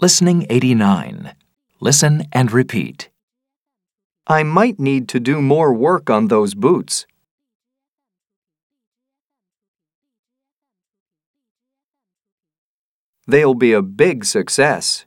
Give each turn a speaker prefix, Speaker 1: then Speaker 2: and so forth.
Speaker 1: Listening 89. Listen and repeat.
Speaker 2: I might need to do more work on those boots. They'll be a big success.